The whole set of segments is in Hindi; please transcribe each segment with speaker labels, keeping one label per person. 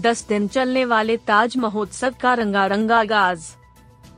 Speaker 1: दस दिन चलने वाले ताज महोत्सव का रंगारंग आगाज़।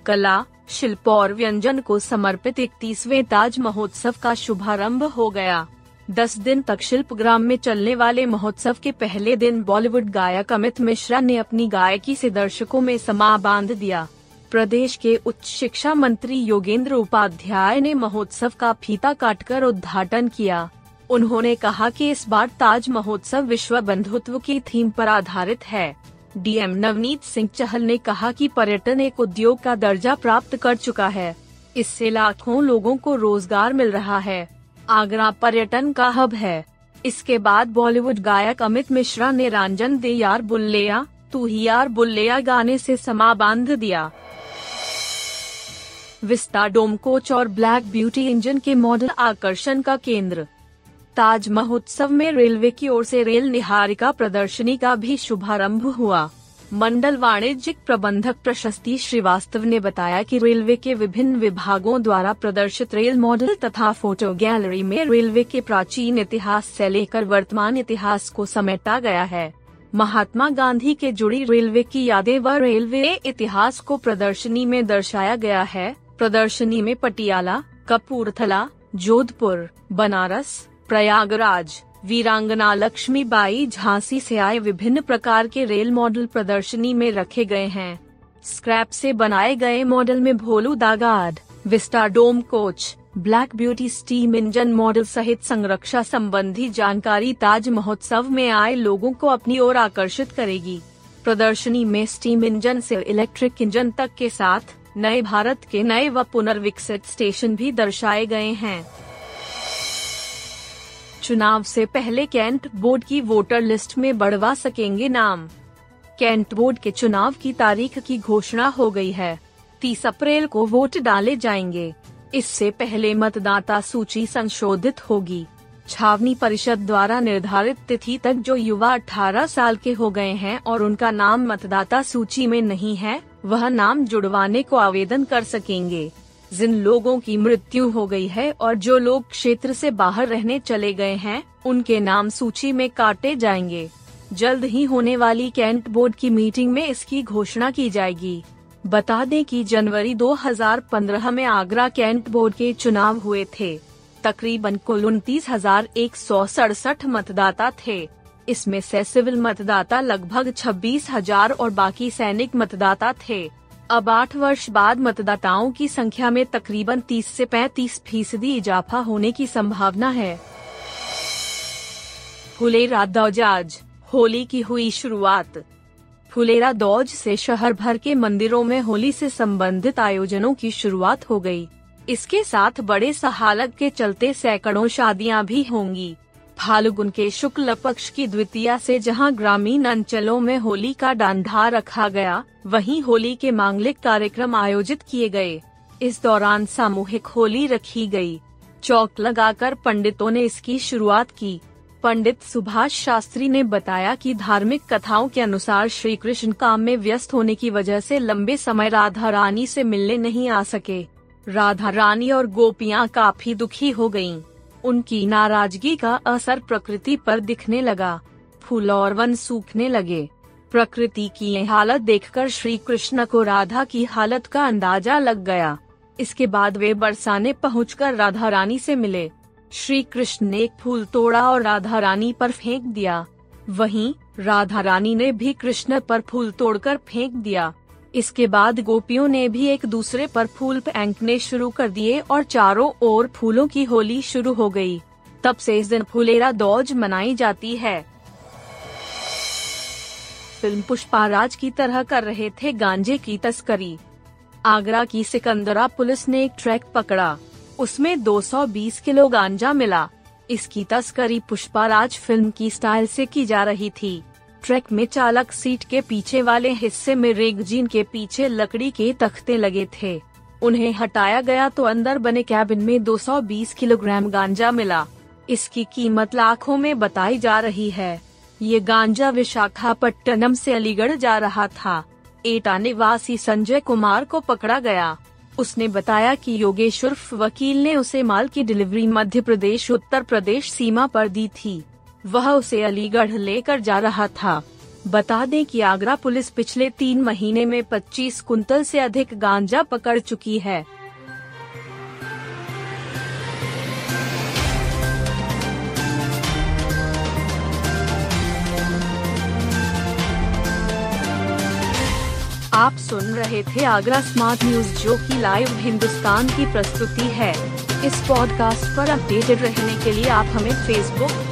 Speaker 1: कला, शिल्प और व्यंजन को समर्पित इकतीसवे ताज महोत्सव का शुभारंभ हो गया। दस दिन तक शिल्प ग्राम में चलने वाले महोत्सव के पहले दिन बॉलीवुड गायक अमित मिश्रा ने अपनी गायकी से दर्शकों में समा बाँध दिया। प्रदेश के उच्च शिक्षा मंत्री योगेंद्र उपाध्याय ने महोत्सव का फीता काटकर उद्घाटन किया। उन्होंने कहा कि इस बार ताज महोत्सव विश्व बंधुत्व की थीम पर आधारित है। डीएम नवनीत सिंह चहल ने कहा कि पर्यटन एक उद्योग का दर्जा प्राप्त कर चुका है। इससे लाखों लोगों को रोज़गार मिल रहा है। आगरा पर्यटन का हब है। इसके बाद बॉलीवुड गायक अमित मिश्रा ने रंजन दे यार बुल्लेया, तू ही यार बुल्लेया गाने से समा बाँध दिया। विस्ता डोम कोच और ब्लैक ब्यूटी इंजन के मॉडल आकर्षण का केंद्र। ताज महोत्सव में रेलवे की ओर से रेल निहारिका प्रदर्शनी का भी शुभारंभ हुआ। मंडल वाणिज्यिक प्रबंधक प्रशस्ति श्रीवास्तव ने बताया कि रेलवे के विभिन्न विभागों द्वारा प्रदर्शित रेल मॉडल तथा फ़ोटो गैलरी में रेलवे के प्राचीन इतिहास से लेकर वर्तमान इतिहास को समेटा गया है। महात्मा गांधी के जुड़ी रेलवे की यादें व रेलवे इतिहास को प्रदर्शनी में दर्शाया गया है। प्रदर्शनी में पटियाला, कपूरथला, जोधपुर, बनारस प्रयागराज, वीरांगना लक्ष्मीबाई झांसी से आए विभिन्न प्रकार के रेल मॉडल प्रदर्शनी में रखे गए हैं। स्क्रैप से बनाए गए मॉडल में Bholu दागाड, vista dome coach, black beauty steam engine model सहित संरक्षा संबंधी जानकारी ताज महोत्सव में आए लोगों को अपनी ओर आकर्षित करेगी। प्रदर्शनी में स्टीम इंजन से इलेक्ट्रिक इंजन तक के साथ नए भारत के नए व पुनर्विकसित स्टेशन भी दर्शाए गए हैं। चुनाव से पहले कैंट बोर्ड की वोटर लिस्ट में बढ़वा सकेंगे नाम। कैंट बोर्ड के चुनाव की तारीख की घोषणा हो गई है। तीस अप्रैल को वोट डाले जाएँगे। इससे पहले मतदाता सूची संशोधित होगी। छावनी परिषद द्वारा निर्धारित तिथि तक जो युवा 18 साल के हो गए हैं और उनका नाम मतदाता सूची में नहीं है, वह नाम जुड़वाने को आवेदन कर सकेंगे। जिन लोगों की मृत्यु हो गई है और जो लोग क्षेत्र से बाहर रहने चले गए हैं, उनके नाम सूची में काटे जाएँगे। जल्द ही होने वाली कैंट बोर्ड की मीटिंग में इसकी घोषणा की जाएगी। बता दें कि जनवरी 2015 में आगरा कैंट बोर्ड के चुनाव हुए थे। तकरीबन कुल उनतीस हज़ार एक सौ सड़सठ मतदाता थे। इसमें से सिविल मतदाता लगभग छब्बीस हज़ार और बाकी सैनिक मतदाता थे। अब आठ वर्ष बाद मतदाताओं की संख्या में तकरीबन 30 से 35 फ़ीसदी इजाफा होने की संभावना है। फुलेरा दौजाज होली की हुई शुरुआत। फुलेरा दौज से शहर भर के मंदिरों में होली से संबंधित आयोजनों की शुरुआत हो गई। इसके साथ बड़े सहालत के चलते सैकड़ों शादियाँ भी होंगी। फाल्गुन के शुक्ल पक्ष की द्वितीया से जहाँ ग्रामीण अंचलों में होली का डांधा रखा गया, वहीं होली के मांगलिक कार्यक्रम आयोजित किए गए इस दौरान सामूहिक होली रखी गई। चौक लगाकर पंडितों ने इसकी शुरुआत की पंडित सुभाष शास्त्री ने बताया कि धार्मिक कथाओं के अनुसार श्री कृष्ण काम में व्यस्त होने की वजह से लंबे समय राधा रानी से मिलने नहीं आ सके राधा रानी और गोपियाँ काफ़ी दुखी हो गयीं। उनकी नाराज़गी का असर प्रकृति पर दिखने लगा। फूल और वन सूखने लगे। प्रकृति की यह हालत देखकर श्री कृष्ण को राधा की हालत का अंदाज़ा लग गया। इसके बाद वे बरसाने पहुंचकर राधा रानी से मिले। श्री कृष्ण ने एक फूल तोड़ा और राधा रानी पर फेंक दिया। वहीं राधा रानी ने भी कृष्ण पर फूल तोड़कर फेंक दिया। इसके बाद गोपियों ने भी एक दूसरे पर फूल फेंकने शुरू कर दिए और चारों ओर फूलों की होली शुरू हो गई। तब से इस दिन फुलेरा दौज मनाई जाती है। फ़िल्म पुष्पाराज की तरह कर रहे थे गांजे की तस्करी। आगरा की सिकंदरा पुलिस ने एक ट्रैक पकड़ा। उसमें 220 किलो गांजा मिला। इसकी तस्करी पुष्पाराज फ़िल्म की स्टाइल से की जा रही थी। ट्रक में चालक सीट के पीछे वाले हिस्से में रेगजीन के पीछे लकड़ी के तख्ते लगे थे। उन्हें हटाया गया तो अंदर बने कैबिन में 220 किलोग्राम गांजा मिला। इसकी कीमत लाखों में बताई जा रही है। ये गांजा विशाखापट्टनम से अलीगढ़ जा रहा था। एटा निवासी संजय कुमार को पकड़ा गया। उसने बताया कि योगेश उर्फ़ वकील ने उसे माल की डिलीवरी मध्य प्रदेश, उत्तर प्रदेश सीमा पर दी थी। वह उसे अलीगढ़ लेकर जा रहा था। बता दें कि आगरा पुलिस पिछले तीन महीने में 25 कुंतल से अधिक गांजा पकड़ चुकी है। आप सुन रहे थे आगरा स्मार्ट न्यूज़, जो की लाइव हिंदुस्तान की प्रस्तुति है। इस पॉडकास्ट पर अपडेटेड रहने के लिए आप हमें फेसबुक